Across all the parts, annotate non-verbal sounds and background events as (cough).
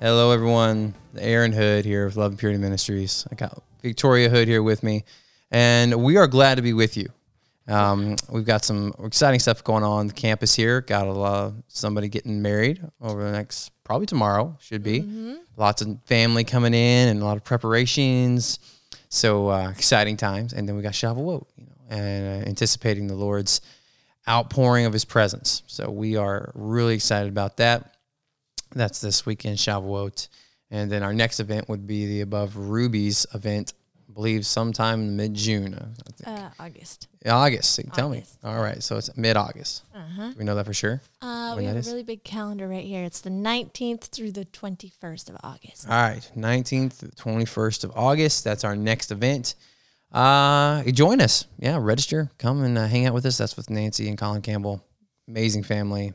Hello, everyone. Aaron Hood here with Love and Purity Ministries. I got Victoria Hood here with me, and we are glad to be with you. Um, we've got some exciting stuff going on, on the campus here. Got a lot, of somebody getting married over the next probably tomorrow should be. Mm-hmm. Lots of family coming in and a lot of preparations. So uh, exciting times, and then we got Shavuot, you know, and uh, anticipating the Lord's outpouring of His presence. So we are really excited about that. That's this weekend, Shavuot. And then our next event would be the Above Rubies event, I believe sometime in mid June. Uh, August. August. Tell August. me. All right. So it's mid August. Uh-huh. We know that for sure? Uh, we have is? a really big calendar right here. It's the 19th through the 21st of August. All right. 19th to the 21st of August. That's our next event. Uh, join us. Yeah. Register. Come and uh, hang out with us. That's with Nancy and Colin Campbell. Amazing family.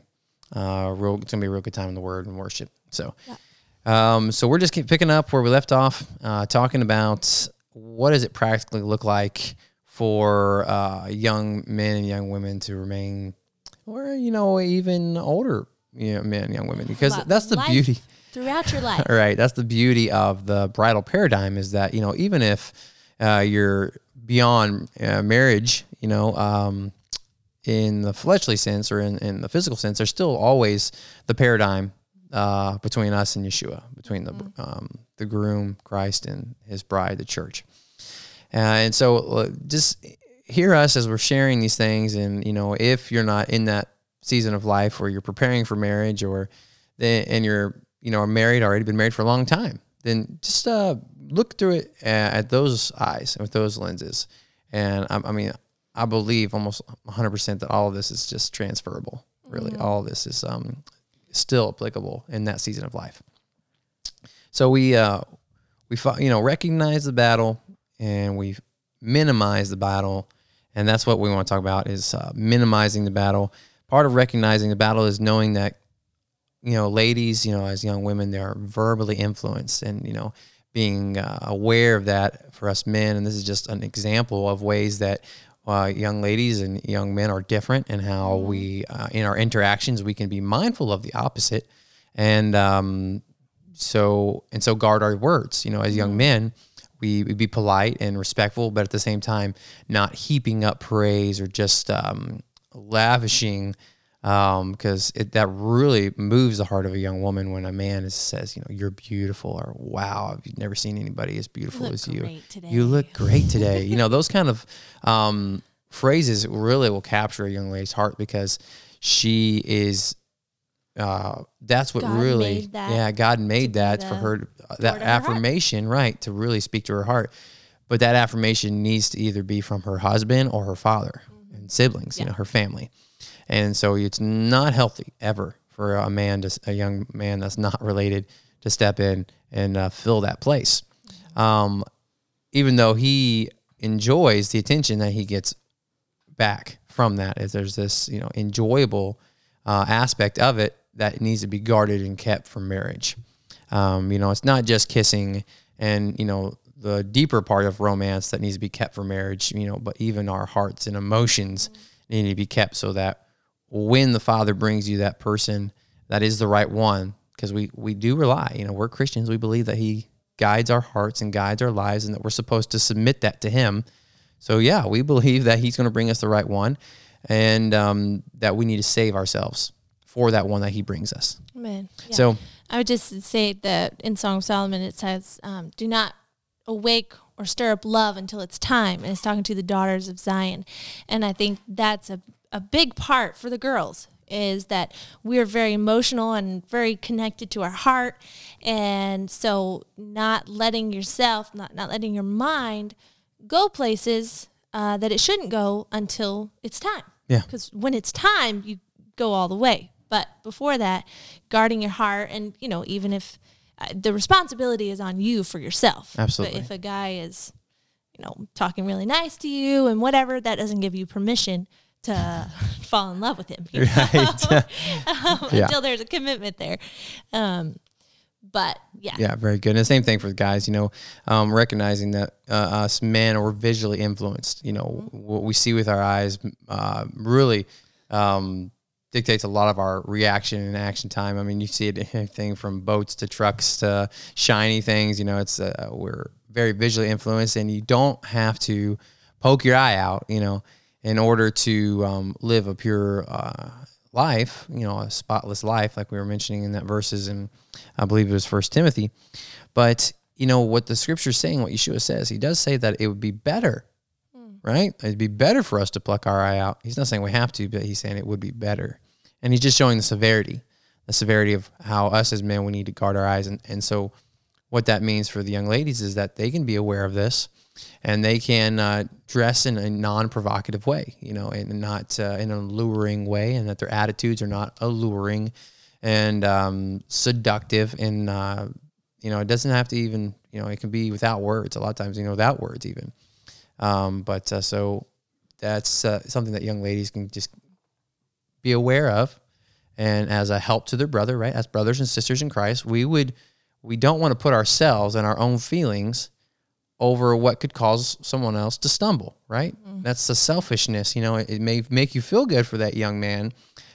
Uh, real, it's going to be a real good time in the Word and worship. So, Um, so we're just keep picking up where we left off, uh, talking about what does it practically look like for uh, young men and young women to remain, or you know, even older you know, men, and young women, because About that's the life beauty. Throughout your (laughs) life. Right, that's the beauty of the bridal paradigm is that you know even if uh, you're beyond uh, marriage, you know, um, in the fleshly sense or in, in the physical sense, there's still always the paradigm uh, between us and Yeshua, between the um, the groom, Christ, and His bride, the church. Uh, and so, uh, just hear us as we're sharing these things, and you know, if you're not in that season of life where you're preparing for marriage, or the, and you're you know are married, already been married for a long time, then just uh, look through it at, at those eyes and with those lenses. And I, I mean, I believe almost 100% that all of this is just transferable. Really, all of this is um, still applicable in that season of life. So we uh, we fought, you know recognize the battle and we minimize the battle, and that's what we want to talk about is uh, minimizing the battle. Part of recognizing the battle is knowing that you know ladies, you know as young women, they are verbally influenced, and you know being uh, aware of that for us men. And this is just an example of ways that uh, young ladies and young men are different, and how we uh, in our interactions we can be mindful of the opposite, and um, so and so guard our words. You know, as young men, we, we be polite and respectful, but at the same time, not heaping up praise or just um, lavishing, because it that really moves the heart of a young woman when a man is, says, you know, you're beautiful or wow, I've never seen anybody as beautiful look as you. great today." You look great today. you know, (laughs) those kind of um, phrases really will capture a young lady's heart because she is uh, that's what God really that yeah god made that for her uh, that of her affirmation right to really speak to her heart but that affirmation needs to either be from her husband or her father Mm-hmm. and siblings you know her family and so it's not healthy ever for a man to a young man that's not related to step in and uh, fill that place. Um, even though he enjoys the attention that he gets back from that, is there's this you know enjoyable uh, aspect of it that needs to be guarded and kept from marriage. Um, you know it's not just kissing and you know the deeper part of romance that needs to be kept for marriage you know but even our hearts and emotions need to be kept so that when the father brings you that person that is the right one because we we do rely you know we're christians we believe that he guides our hearts and guides our lives and that we're supposed to submit that to him so yeah, we believe that He's going to bring us the right one, and um, that we need to save ourselves for that one that He brings us. Amen. Yeah. So I would just say that in Song of Solomon it says, um, "Do not awake or stir up love until it's time." And it's talking to the daughters of Zion, and I think that's a a big part for the girls is that we're very emotional and very connected to our heart, and so not letting yourself, not not letting your mind go places uh, that it shouldn't go until it's time. Yeah. Because when it's time, you go all the way. But before that, guarding your heart, and you know, even if uh, the responsibility is on you for yourself. Absolutely. But if a guy is, you know, talking really nice to you and whatever, that doesn't give you permission to (laughs) fall in love with him. you know? right, (laughs) Um, Yeah. Until there's a commitment there. Um, but yeah. yeah, very good. And the same thing for the guys. You know, um, recognizing that uh, us men are visually influenced. You know, what we see with our eyes uh, really um, dictates a lot of our reaction and action time. I mean, you see it anything from boats to trucks to shiny things. You know, it's uh, we're very visually influenced, and you don't have to poke your eye out. You know, in order to um, live a pure uh, life. You know, a spotless life, like we were mentioning in that verses, and I believe it was First Timothy. But you know what the scripture is saying, what Yeshua says, he does say that it would be better right? It'd be better for us to pluck our eye out. He's not saying we have to, but he's saying it would be better. And he's just showing the severity, the severity of how us as men, we need to guard our eyes. And, and so, what that means for the young ladies is that they can be aware of this and they can uh, dress in a non provocative way, you know, and not uh, in an alluring way, and that their attitudes are not alluring and um, seductive. And, uh, you know, it doesn't have to even, you know, it can be without words. A lot of times, you know, without words, even. Um, but uh, so that's uh, something that young ladies can just be aware of, and as a help to their brother, right? As brothers and sisters in Christ, we would we don't want to put ourselves and our own feelings over what could cause someone else to stumble, right? Mm-hmm. That's the selfishness. You know, it, it, may make you feel good for that young man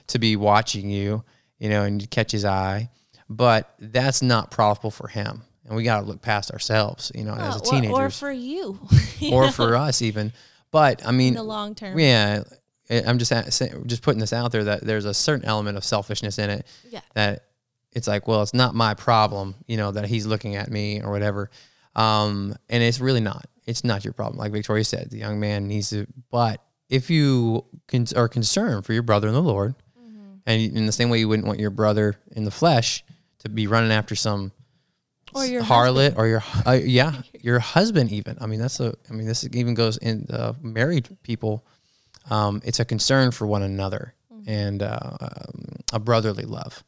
to be watching you, you know, and catch his eye, but that's not profitable for him and we got to look past ourselves, you know, well, as a teenager, or, or for you, (laughs) or know? for us even. But I mean, in the long term, yeah. I'm just just putting this out there that there's a certain element of selfishness in it. Yeah. That it's like, well, it's not my problem, you know, that he's looking at me or whatever. Um, and it's really not. It's not your problem. Like Victoria said, the young man needs to. But if you can, are concerned for your brother in the Lord, mm-hmm. and in the same way you wouldn't want your brother in the flesh to be running after some or your harlot husband. or your uh, yeah your husband even i mean that's a i mean this even goes in uh, married people um, it's a concern for one another mm-hmm. and uh, um, a brotherly love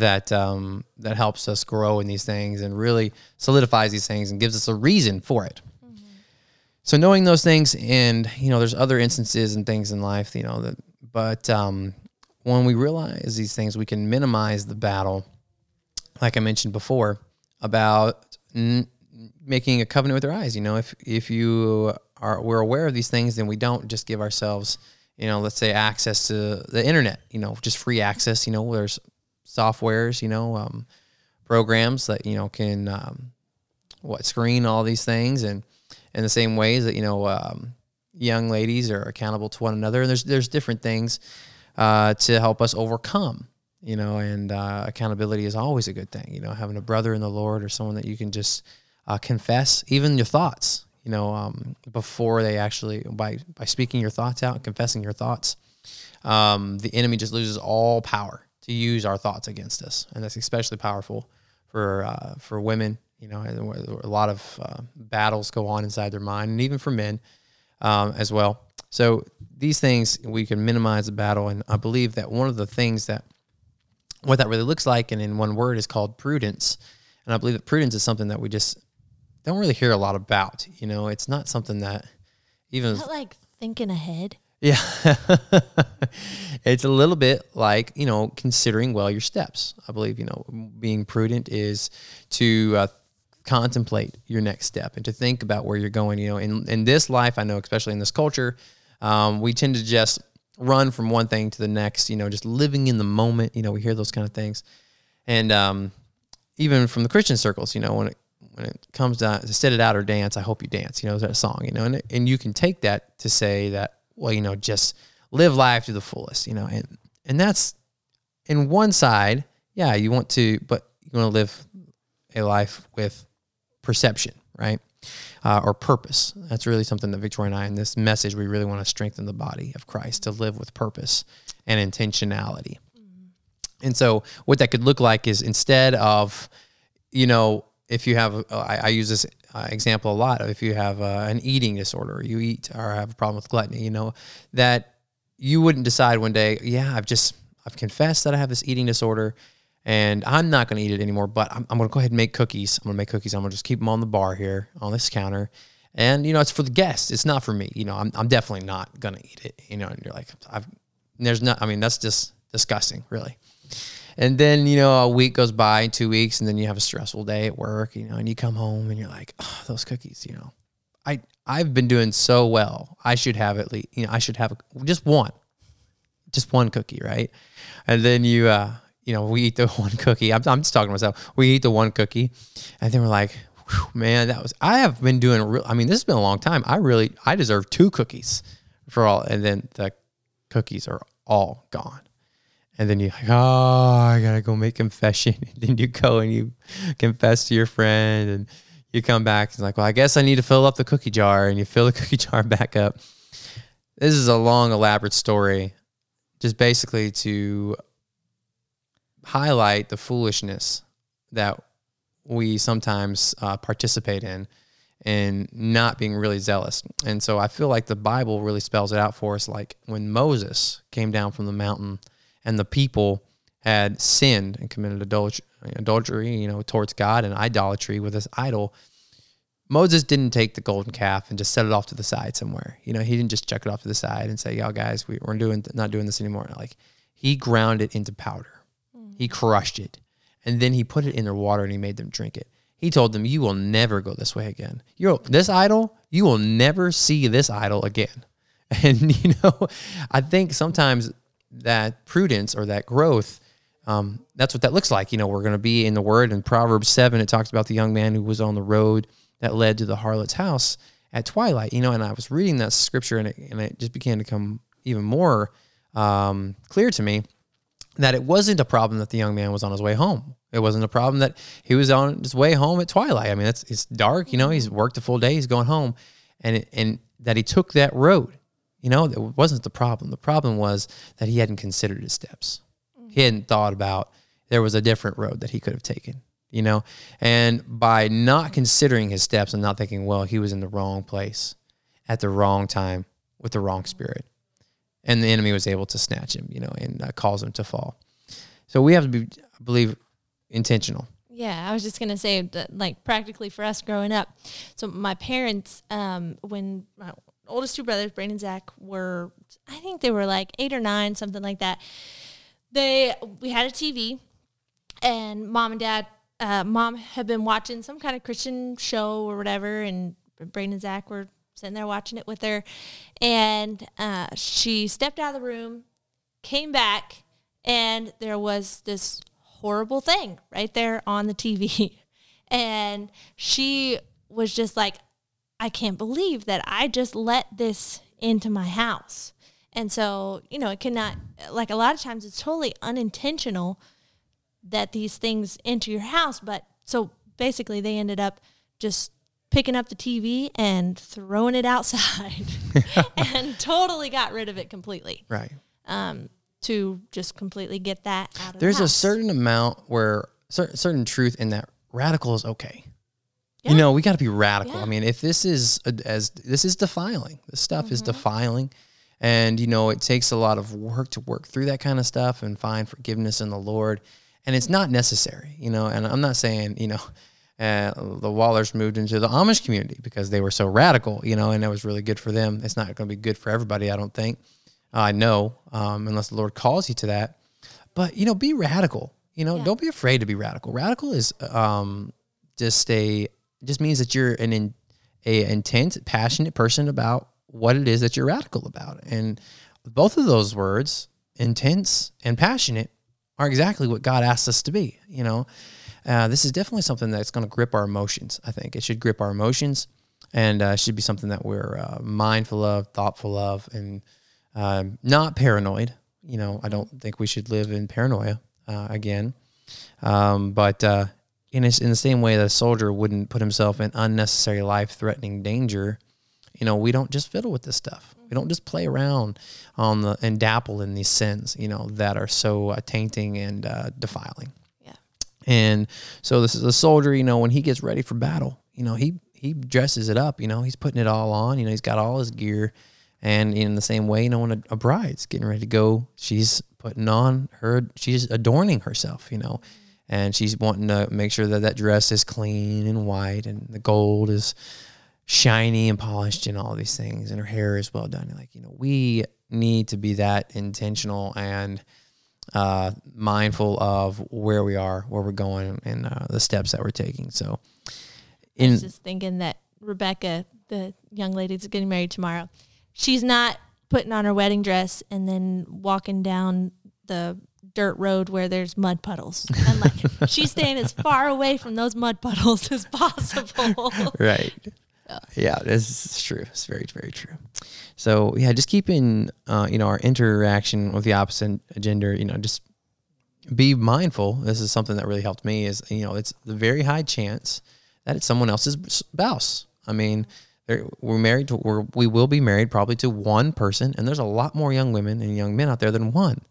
that um, that helps us grow in these things and really solidifies these things and gives us a reason for it mm-hmm. so knowing those things and you know there's other instances and things in life you know that but um, when we realize these things we can minimize the battle like i mentioned before about n- making a covenant with our eyes. You know, if if you are we're aware of these things, then we don't just give ourselves, you know, let's say access to the internet. You know, just free access. You know, there's softwares. You know, um, programs that you know can um, what screen all these things and in the same ways that you know um, young ladies are accountable to one another and there's there's different things uh, to help us overcome you know, and uh, accountability is always a good thing. You know, having a brother in the Lord or someone that you can just uh, confess even your thoughts. You know, um, before they actually by by speaking your thoughts out, and confessing your thoughts, um, the enemy just loses all power to use our thoughts against us, and that's especially powerful for uh, for women. You know, a lot of uh, battles go on inside their mind, and even for men um, as well. So these things we can minimize the battle, and I believe that one of the things that what that really looks like, and in one word is called prudence. And I believe that prudence is something that we just don't really hear a lot about. You know, it's not something that even not like thinking ahead. Yeah, (laughs) it's a little bit like you know considering well your steps. I believe you know being prudent is to uh, contemplate your next step and to think about where you're going. You know, in in this life, I know especially in this culture, um, we tend to just run from one thing to the next, you know, just living in the moment. You know, we hear those kind of things. And um, even from the Christian circles, you know, when it when it comes down to sit it out or dance, I hope you dance, you know, is that song, you know, and, and you can take that to say that, well, you know, just live life to the fullest, you know, and, and that's in one side, yeah, you want to, but you want to live a life with perception, right? uh, or purpose. That's really something that Victoria and I, in this message, we really want to strengthen the body of Christ to live with purpose and intentionality. And so, what that could look like is instead of, you know, if you have, uh, I, I use this uh, example a lot. If you have uh, an eating disorder, you eat or have a problem with gluttony, you know, that you wouldn't decide one day, yeah, I've just, I've confessed that I have this eating disorder and I'm not going to eat it anymore. But I'm, I'm going to go ahead and make cookies. I'm going to make cookies. I'm going to just keep them on the bar here on this counter. And you know, it's for the guests. It's not for me. You know, I'm, I'm definitely not going to eat it. You know, and you're like, I've there's not. I mean, that's just disgusting, really. And then you know, a week goes by, two weeks, and then you have a stressful day at work. You know, and you come home and you're like, oh, those cookies. You know, I I've been doing so well. I should have at least. You know, I should have just one. just one cookie, right? And then you, uh, you know, we eat the (laughs) one cookie. I'm, I'm just talking to myself. We eat the one cookie, and then we're like, man, that was. I have been doing. Real, I mean, this has been a long time. I really, I deserve two cookies for all. And then the cookies are all gone. And then you're like, oh, I gotta go make confession. (laughs) And then you go and you confess to your friend, and you come back and like, well, I guess I need to fill up the cookie jar, and you fill the (laughs) cookie jar back up. This is a long, elaborate story, just basically to highlight the foolishness that we sometimes uh, participate in and not being really zealous. And so I feel like the Bible really spells it out for us. Like when Moses came down from the mountain and the people had sinned and committed adultery, adultery, you know, towards God and idolatry with this idol. Moses didn't take the golden calf and just set it off to the side somewhere. You know, he didn't just chuck it off to the side and say, "Y'all guys, we, we're doing not doing this anymore." Like he ground it into powder. He mm. crushed it, and then he put it in their water and he made them drink it. He told them, "You will never go this way again. You this idol, you will never see this idol again." (laughs) And you know, I think sometimes that prudence or that growth, um, that's what that looks like. You know, we're going to be in the Word in Proverbs seven. It talks about the young man who was on the road that led to the harlot's house at twilight. You know, and I was reading that scripture and it, and it just began to come even more um, clear to me that it wasn't a problem that the young man was on his way home. It wasn't a problem that he was on his way home at twilight. I mean, it's it's dark. You know, he's worked a full day. He's going home, and it, and that he took that road. You know, it wasn't the problem. The problem was that he hadn't considered his steps. He hadn't thought about there was a different road that he could have taken. You know, and by not considering his steps and not thinking, well, he was in the wrong place at the wrong time with the wrong spirit and the enemy was able to snatch him, you know, and uh, cause him to fall. So we have to be, I believe, intentional. Yeah, I was just gonna say that, like practically for us growing up. So my parents, um, when oldest two brothers, Brandon and Zach, were, I think they were like eight or nine, something like that. They we had a TV, and mom and dad, uh, mom had been watching some kind of Christian show or whatever, and Brandon and Zach were sitting there watching it with her, and uh, she stepped out of the room, came back, and there was this horrible thing right there on the TV. (laughs) and she was just like, I can't believe that I just let this into my house. And so, you know, it cannot, like a lot of times it's totally unintentional that these things enter your house. But so basically, they ended up just picking up the TV and throwing it outside (laughs) (laughs) and totally got rid of it completely. Right. Um, to just completely get that out of There's the a certain amount where certain certain truth in that radical is okay. Yeah. You know, we got to be radical. Yeah. I mean, if this is a, as this is defiling, this stuff is Mm-hmm. defiling, and you know, it takes a lot of work to work through that kind of stuff and find forgiveness in the Lord, and it's not necessary. You know, and I'm not saying you know. (laughs) Uh, the Wallers moved into the Amish community because they were so radical, you know, and it was really good for them. It's not going to be good for everybody, I don't think. I know, um, unless the Lord calls you to that. But you know, be radical. You know, Yeah. don't be afraid to be radical. Radical is um, just a just means that you're an in, a intense, passionate person about what it is that you're radical about. And both of those words, intense and passionate, are exactly what God asks us to be. You know, uh, this is definitely something that's going to grip our emotions. I think it should grip our emotions, and uh, should be something that we're uh, mindful of, thoughtful of, and um, not paranoid. You know, I don't think we should live in paranoia uh, again. Um, but uh, in a, in the same way that a soldier wouldn't put himself in unnecessary life-threatening danger, you know, we don't just fiddle with this stuff. We don't just play around on the and dapple in these sins, you know, that are so uh, tainting and uh, defiling. Yeah. And so this is a soldier, you know, when he gets ready for battle, you know, he he dresses it up, you know, he's putting it all on, you know, he's got all his gear. And in the same way, you know, when a, a bride's getting ready to go, she's putting on her, she's adorning herself, you know, and she's wanting to make sure that that dress is clean and white and the gold is shiny and polished and all these things, and her hair is well done. Like, you know, we need to be that intentional and uh, mindful of where we are, where we're going, and uh, the steps that we're taking. So, I was just thinking that Rebecca, the young lady that's getting married tomorrow, she's not putting on her wedding dress and then walking down the dirt road where there's mud puddles. And like (laughs) she's staying as far away from those mud puddles as possible. (laughs) right. Yeah, this is true. It's very, very true. So yeah, just keeping uh, you know our interaction with the opposite gender, you know, just be mindful. This is something that really helped me. Is you know, it's the very high chance that it's someone else's spouse. I mean, we're married to we're, we will be married probably to one person, and there's a lot more young women and young men out there than one.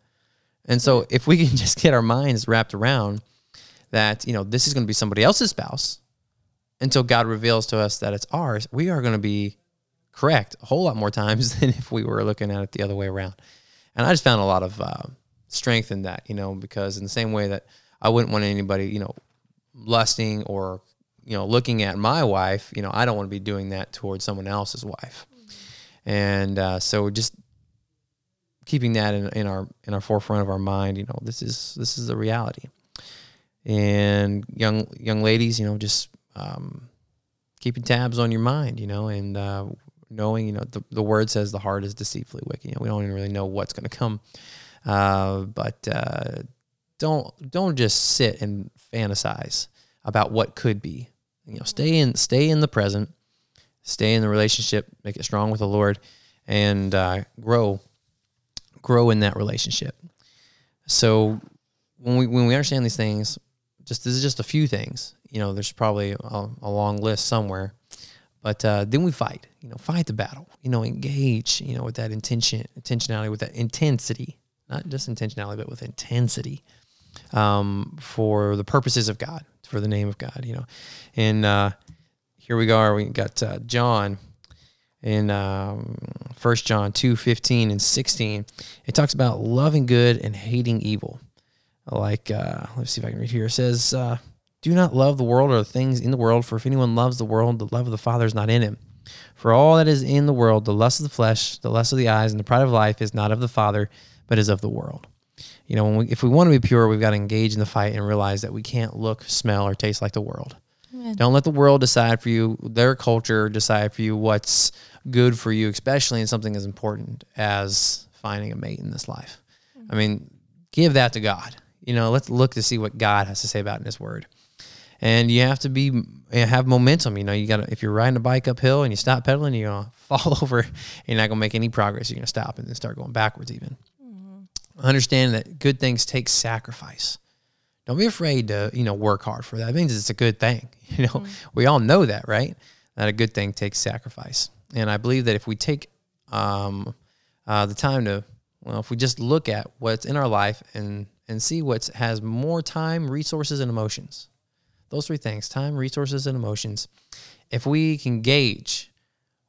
And so, if we can (laughs) just get our minds wrapped around that, you know, this is going to be somebody else's spouse until God reveals to us that it's ours, we are going to be correct a whole lot more times (laughs) than if we were looking at it the other way around. And I just found a lot of uh, strength in that, you know, because in the same way that I wouldn't want anybody, you know, lusting or, you know, looking at my wife, you know, I don't want to be doing that towards someone else's wife. Mm-hmm. And uh, so just keeping that in, in our in our forefront of our mind, you know, this is this is the reality. And young young ladies, you know, just um, keeping tabs on your mind, you know, and uh, knowing, you know, the, the word says the heart is deceitfully wicked. You know, we don't even really know what's going to come, uh, but uh, don't don't just sit and fantasize about what could be. You know, stay in stay in the present, stay in the relationship, make it strong with the Lord, and uh, grow grow in that relationship. So when we when we understand these things, just this is just a few things. You know, there's probably a, a long list somewhere, but uh, then we fight. You know, fight the battle. You know, engage. You know, with that intention, intentionality, with that intensity, not just intentionality, but with intensity, um, for the purposes of God, for the name of God. You know, and uh, here we go. We got uh, John in um, 1 John 2 15 and 16. It talks about loving good and hating evil. Like, uh, let's see if I can read here. It says, uh, Do not love the world or the things in the world, for if anyone loves the world, the love of the Father is not in him. For all that is in the world, the lust of the flesh, the lust of the eyes, and the pride of life is not of the Father, but is of the world. You know, we, if we want to be pure, we've got to engage in the fight and realize that we can't look, smell, or taste like the world. Don't let the world decide for you, their culture decide for you what's good for you, especially in something as important as finding a mate in this life. Mm-hmm. I mean, give that to God. You know, let's look to see what God has to say about in His Word. And you have to be have momentum. You know, you got to if you're riding a bike uphill and you stop pedaling, you're gonna (laughs) fall over. And you're not gonna make any progress. You're gonna stop and then start going backwards. Even mm-hmm. understand that good things take sacrifice. Don't be afraid to you know work hard for that. It means it's a good thing. (laughs) You know, mm-hmm. we all know that, right? That a good thing takes sacrifice. And I believe that if we take um, uh, the time to, well, if we just look at what's in our life and and see what has more time, resources, and emotions, those three things: time, resources, and emotions. If we can gauge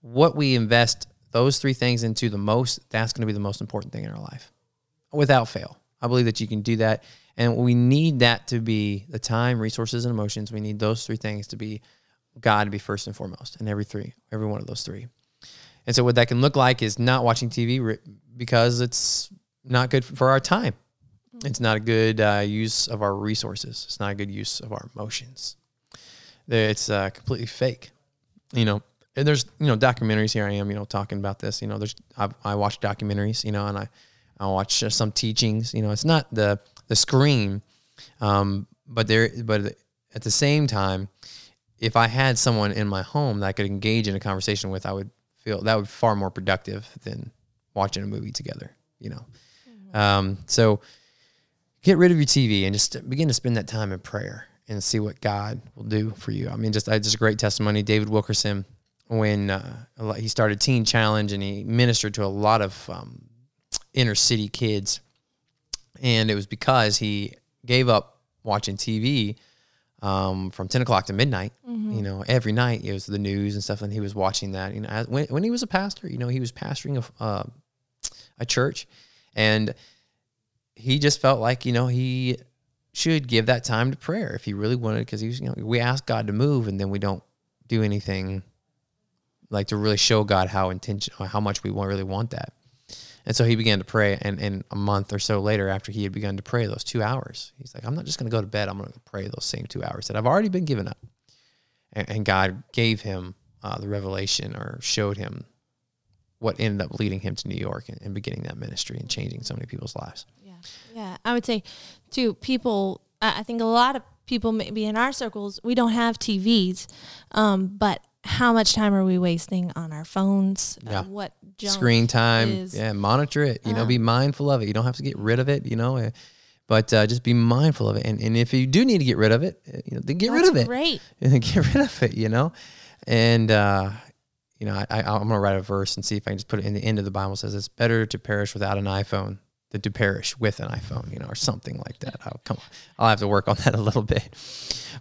what we invest those three things into the most, that's going to be the most important thing in our life, without fail. I believe that you can do that, and we need that to be the time, resources, and emotions. We need those three things to be God to be first and foremost in every three, every one of those three. And so what that can look like is not watching TV because it's not good for our time. Mm-hmm. It's not a good uh, use of our resources. It's not a good use of our emotions. It's uh, completely fake, you know. And there's you know documentaries. Here I am, you know, talking about this. You know, there's I, I watch documentaries, you know, and I I watch uh, some teachings. You know, it's not the the screen, um, but there, but at the same time, if I had someone in my home that I could engage in a conversation with, I would feel that would be far more productive than watching a movie together, you know? Mm-hmm. Um, so get rid of your TV and just begin to spend that time in prayer and see what God will do for you. I mean, just, just a great testimony. David Wilkerson, when uh, he started Teen Challenge and he ministered to a lot of um, inner city kids. And it was because he gave up watching TV um, from 10 o'clock to midnight. Mm-hmm. You know, every night it was the news and stuff, and he was watching that. You know, as, when, when he was a pastor, you know, he was pastoring a, uh, a church, and he just felt like, you know, he should give that time to prayer if he really wanted, because he was, you know, we ask God to move, and then we don't do anything like to really show God how intentional, how much we want, really want that. And so he began to pray. And, and a month or so later, after he had begun to pray those two hours, he's like, I'm not just going to go to bed. I'm going to pray those same two hours that I've already been given up. And, and God gave him uh, the revelation or showed him what ended up leading him to New York and, and beginning that ministry and changing so many people's lives. Yeah. Yeah. I would say, too, people, I think a lot of people, maybe in our circles, we don't have TVs, um, but how much time are we wasting on our phones? Yeah. Uh, what junk Screen time, is- yeah, monitor it. You know, Um, be mindful of it. You don't have to get rid of it. You know, uh, but uh, just be mindful of it. And and if you do need to get rid of it, uh, you know, then get rid of it. Great. (laughs) and get rid of it, you know? And, uh, you know, I, I, I'm going to write a verse and see if I can just put it in the end of the Bible It says it's better to perish without an iPhone than to perish with an iPhone, you know, or something like that. I'll come on. I'll have to work on that a little bit,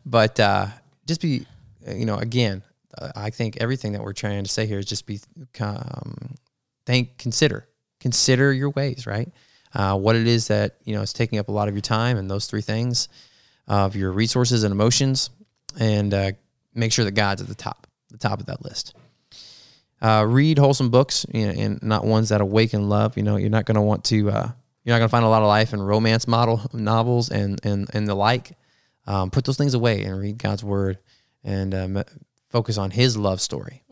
but, uh, just be, uh, you know, again, uh, I think everything that we're trying to say here is just be, um, think, consider, consider your ways, right? Uh, what it is that, you know, is taking up a lot of your time and those three things of your resources and emotions and uh, make sure that God's at the top, the top of that list. Uh, read wholesome books, you know, and not ones that awaken love. You know, you're not going to want to. Uh, you're not going to find a lot of life in romance model novels and and and the like. Um, put those things away and read God's word, and um, focus on His love story.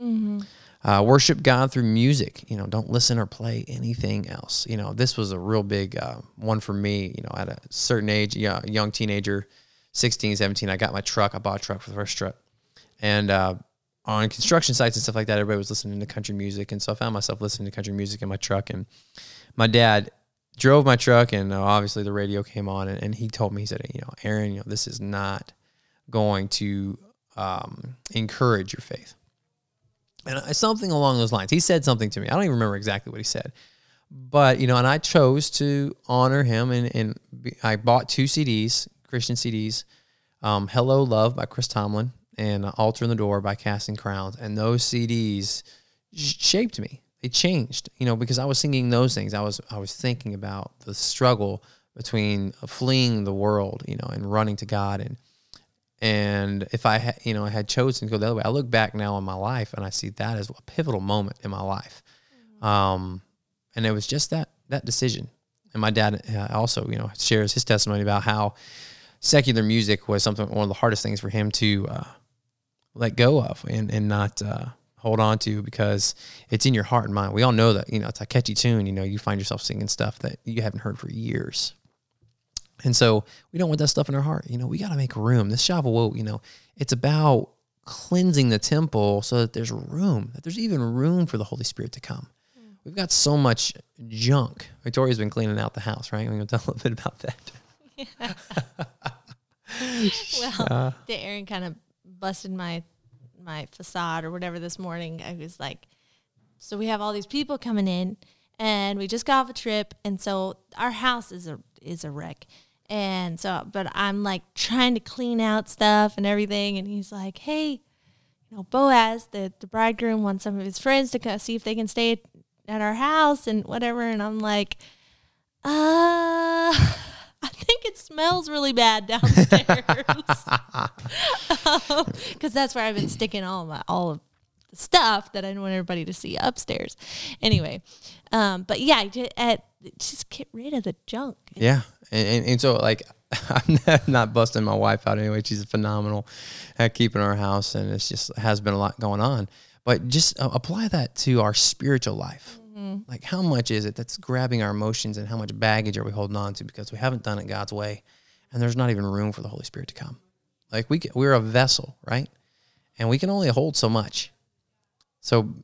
Uh, worship God through music. You know, don't listen or play anything else. You know, this was a real big uh, one for me. You know, at a certain age, yeah, young teenager, 16, 17, I got my truck. I bought a truck for the first truck. And uh, on construction sites and stuff like that, everybody was listening to country music. And so I found myself listening to country music in my truck. And my dad drove my truck, and uh, obviously the radio came on. And, and he told me, he said, you know, Aaron, you know, this is not going to um, encourage your faith and something along those lines. He said something to me. I don't even remember exactly what he said, but you know, and I chose to honor him, and and I bought two CDs, Christian CDs, um, "Hello Love" by Chris Tomlin and "Altar and the Door" by Casting Crowns, and those CDs shaped me. They changed, you know, because I was singing those things. I was I was thinking about the struggle between fleeing the world, you know, and running to God and and if I had, you know, I had chosen to go the other way, I look back now on my life and I see that as a pivotal moment in my life. Um, and it was just that that decision. And my dad uh, also, you know, shares his testimony about how secular music was something one of the hardest things for him to uh, let go of and and not uh, hold on to because it's in your heart and mind. We all know that, you know, it's a catchy tune. You know, you find yourself singing stuff that you haven't heard for years. And so we don't want that stuff in our heart. You know, we got to make room. This Shavuot, you know, it's about cleansing the temple so that there's room, that there's even room for the Holy Spirit to come. Mm. We've got so much junk. Victoria's been cleaning out the house, right? I'm going to tell a little bit about that. (laughs) Well, (laughs) the Aaron kind of busted my my facade or whatever this morning. I was like, so we have all these people coming in, and we just got off a trip, and so our house is a is a wreck. And so, but I'm like trying to clean out stuff and everything, and he's like, "Hey, you know, Boaz, the the bridegroom wants some of his friends to come see if they can stay at our house and whatever." And I'm like, "Uh, (laughs) I think it smells really bad downstairs." (laughs) because that's where I've been sticking all my all of the stuff that I don't want everybody to see upstairs. Anyway, um, but yeah, at, just get rid of the junk. Yeah, and, and, and so like (laughs) I'm not, busting my wife out anyway. She's phenomenal at keeping our house, and it's just has been a lot going on. But just uh, apply that to our spiritual life. Like, how much is it that's grabbing our emotions, and how much baggage are we holding on to because we haven't done it God's way, and there's not even room for the Holy Spirit to come. Like we can, we're a vessel, right? And we can only hold so much. So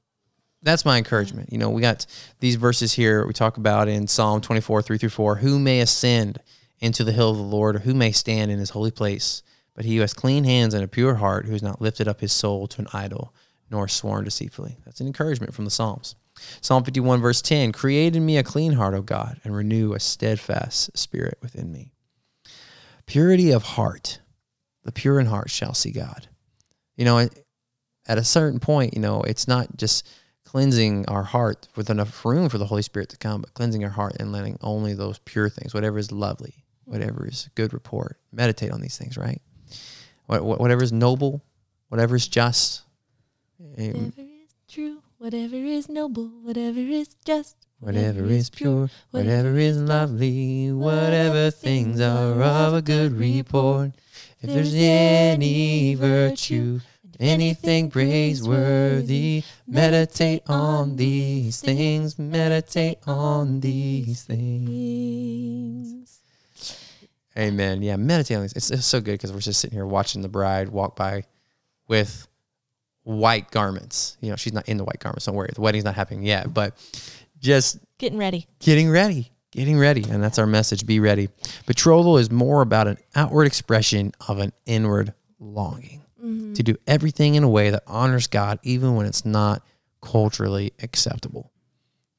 that's my encouragement. You know, we got these verses here we talk about in Psalm 24, 3 through 4. Who may ascend into the hill of the Lord, or who may stand in his holy place? But he who has clean hands and a pure heart, who has not lifted up his soul to an idol, nor sworn deceitfully. That's an encouragement from the Psalms. Psalm 51, verse 10 Create in me a clean heart, O God, and renew a steadfast spirit within me. Purity of heart. The pure in heart shall see God. You know, at a certain point, you know, it's not just cleansing our heart with enough room for the Holy Spirit to come, but cleansing our heart and letting only those pure things, whatever is lovely, whatever is good report, meditate on these things, right? What, what- whatever is noble, whatever is just, eh, Whatever is true, whatever is noble, whatever is just, whatever is pure, whatever is lovely, whatever things are of a good report. If there's any virtue, anything praiseworthy. Meditate on these things. Meditate on these things. Amen. Yeah, meditate on these. It's, it's so good because we're just sitting here watching the bride walk by with white garments. You know, she's not in the white garments. Don't worry. The wedding's not happening yet, but just Getting ready. getting ready, getting ready. And that's our message be ready. Betrothal is more about an outward expression of an inward longing Mm-hmm. to do everything in a way that honors God, even when it's not culturally acceptable.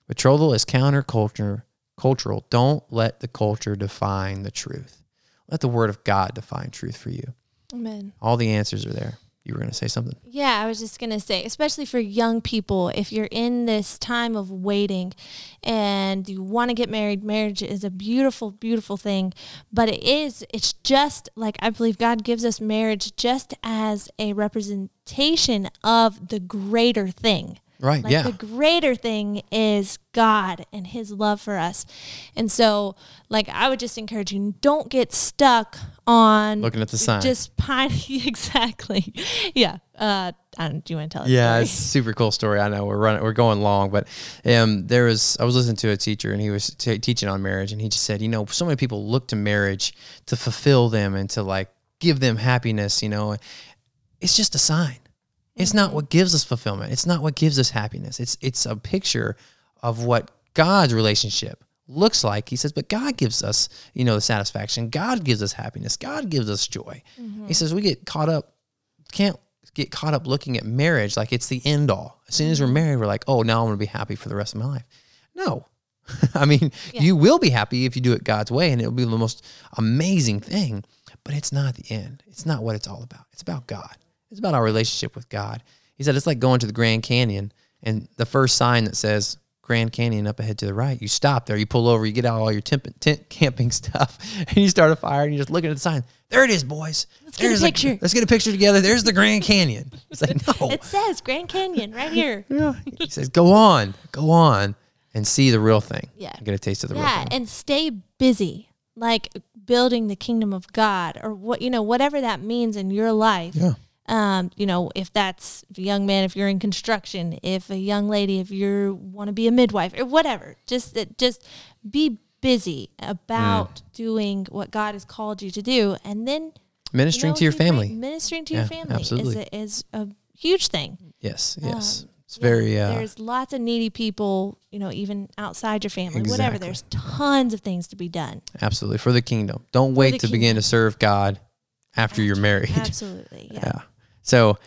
Betrothal is counterculture, cultural. Don't let the culture define the truth. Let the word of God define truth for you. Amen. All the answers are there. You were going to say something. Yeah, I was just going to say, especially for young people, if you're in this time of waiting and you want to get married, marriage is a beautiful, beautiful thing. But it is, it's just like I believe God gives us marriage just as a representation of the greater thing. Right. Like yeah. the greater thing is God and his love for us. And so like I would just encourage you don't get stuck on Looking at the sign. Just pine (laughs) exactly. Yeah. Uh I don't, do you want to tell us? Yeah, it's a super cool story. I know we're running, we're going long, but um, there was I was listening to a teacher and he was t- teaching on marriage, and he just said, you know, so many people look to marriage to fulfill them and to like give them happiness. You know, it's just a sign. It's not what gives us fulfillment. It's not what gives us happiness. It's it's a picture of what God's relationship looks like. He says, but God gives us, you know, the satisfaction. God gives us happiness. God gives us joy. Mm-hmm. He says we get caught up, can't get caught up looking at marriage like it's the end all. As soon as we're mm-hmm. married, we're like, oh, now I'm going to be happy for the rest of my life. No. (laughs) I mean, you will be happy if you do it God's way and it'll be the most amazing thing, but it's not the end. It's not what it's all about. It's about God. It's about our relationship with God. He said it's like going to the Grand Canyon and the first sign that says Grand Canyon up ahead to the right, you stop there, you pull over, you get out all your tent, tent camping (laughs) stuff, and you start a fire and you're just looking at the sign. There it is, boys. Let's get a There's picture. let's get a picture together. There's the Grand Canyon. It's like, no. (laughs) It says Grand Canyon right here. (laughs) Yeah. He says, go on, go on and see the real thing. Yeah. Get a taste of the real Yeah, thing. and stay busy. Like building the kingdom of God or what you know whatever that means in your life. Yeah. Um, you know, if that's if a young man, if you're in construction, if a young lady, if you want to be a midwife or whatever, just that just be busy about Mm. doing what God has called you to do, and then you Ministering know, to your family. ministering to Yeah, your family absolutely. is a, is a huge thing. Yes, yes. Um, it's Yeah, very, uh, there's lots of needy people, you know, even outside your family, whatever. There's tons of things to be done. absolutely for the kingdom. Don't wait to begin to serve God after you're married. (laughs) Absolutely. Yeah. Yeah. So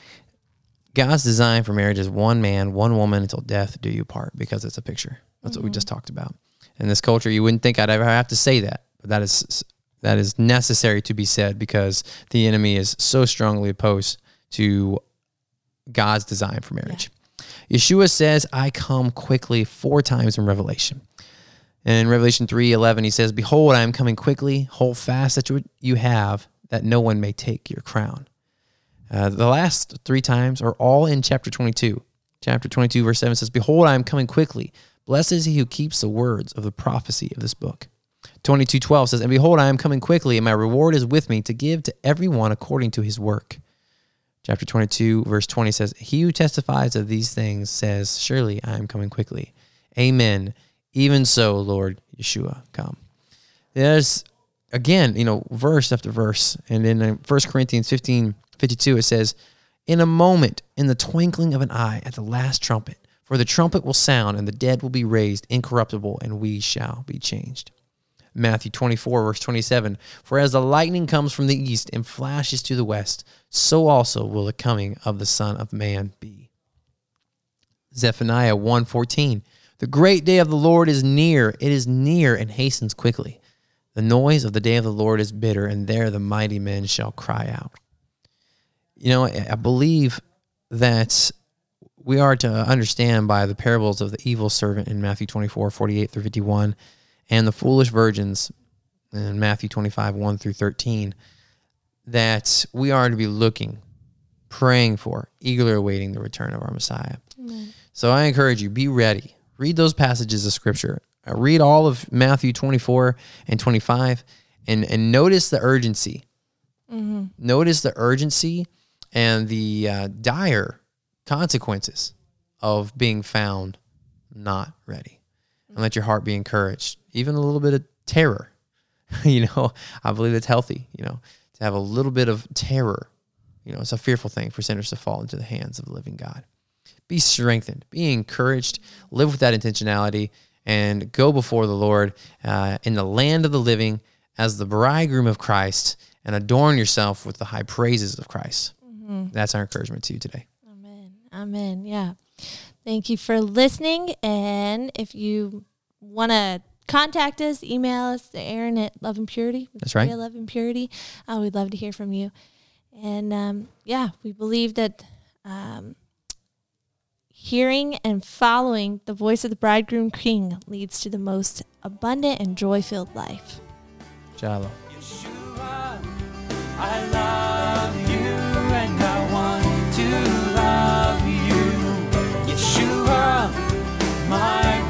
God's design for marriage is one man, one woman until death do you part because it's a picture. That's what we just mm-hmm. talked about. In this culture, you wouldn't think I'd ever have to say that, but that is that is necessary to be said because the enemy is so strongly opposed to God's design for marriage. Yeshua says, "I come quickly" four times in Revelation. And in Revelation 3:11 he says, "Behold, I am coming quickly. Hold fast that you have, that no one may take your crown." Uh, the last three times are all in chapter 22. Chapter 22, verse 7 says, Behold, I am coming quickly. Blessed is he who keeps the words of the prophecy of this book. 22:12 says, And behold, I am coming quickly, and my reward is with me to give to everyone according to his work. Chapter 22, verse 20 says, He who testifies of these things says, Surely I am coming quickly. Amen. Even so, Lord Yeshua, come. There's, again, you know, verse after verse. And in uh, 1 Corinthians 15, 52, it says, In a moment, in the twinkling of an eye, at the last trumpet, for the trumpet will sound, and the dead will be raised incorruptible, and we shall be changed. Matthew 24, verse 27 For as the lightning comes from the east and flashes to the west, so also will the coming of the Son of Man be. Zephaniah 1:14 The great day of the Lord is near it is near and hastens quickly the noise of the day of the Lord is bitter and there the mighty men shall cry out you know I I believe that we are to understand by the parables of the evil servant in Matthew 24 48 through 51 and the foolish virgins in Matthew 25 1 through 13 that we are to be looking praying for eagerly awaiting the return of our Messiah so I encourage you, be ready. Read those passages of scripture. Uh, read all of Matthew 24 and 25 and, and notice the urgency. Notice the urgency and the uh, dire consequences of being found not ready. And let your heart be encouraged, even a little bit of terror. (laughs) you know, I believe it's healthy, you know, to have a little bit of terror. You know, it's a fearful thing for sinners to fall into the hands of the living God. Be strengthened, be encouraged, live with that intentionality, and go before the Lord uh, in the land of the living as the bridegroom of Christ and adorn yourself with the high praises of Christ. Mm-hmm. That's our encouragement to you today. Amen. Amen. Yeah. Thank you for listening. And if you want to contact us, email us, Aaron at Love and Purity. That's right. Love and Purity. Uh, we'd love to hear from you. And um, yeah, we believe that um, hearing and following the voice of the bridegroom king leads to the most abundant and joy filled life. Shalom to love you, Yeshua, my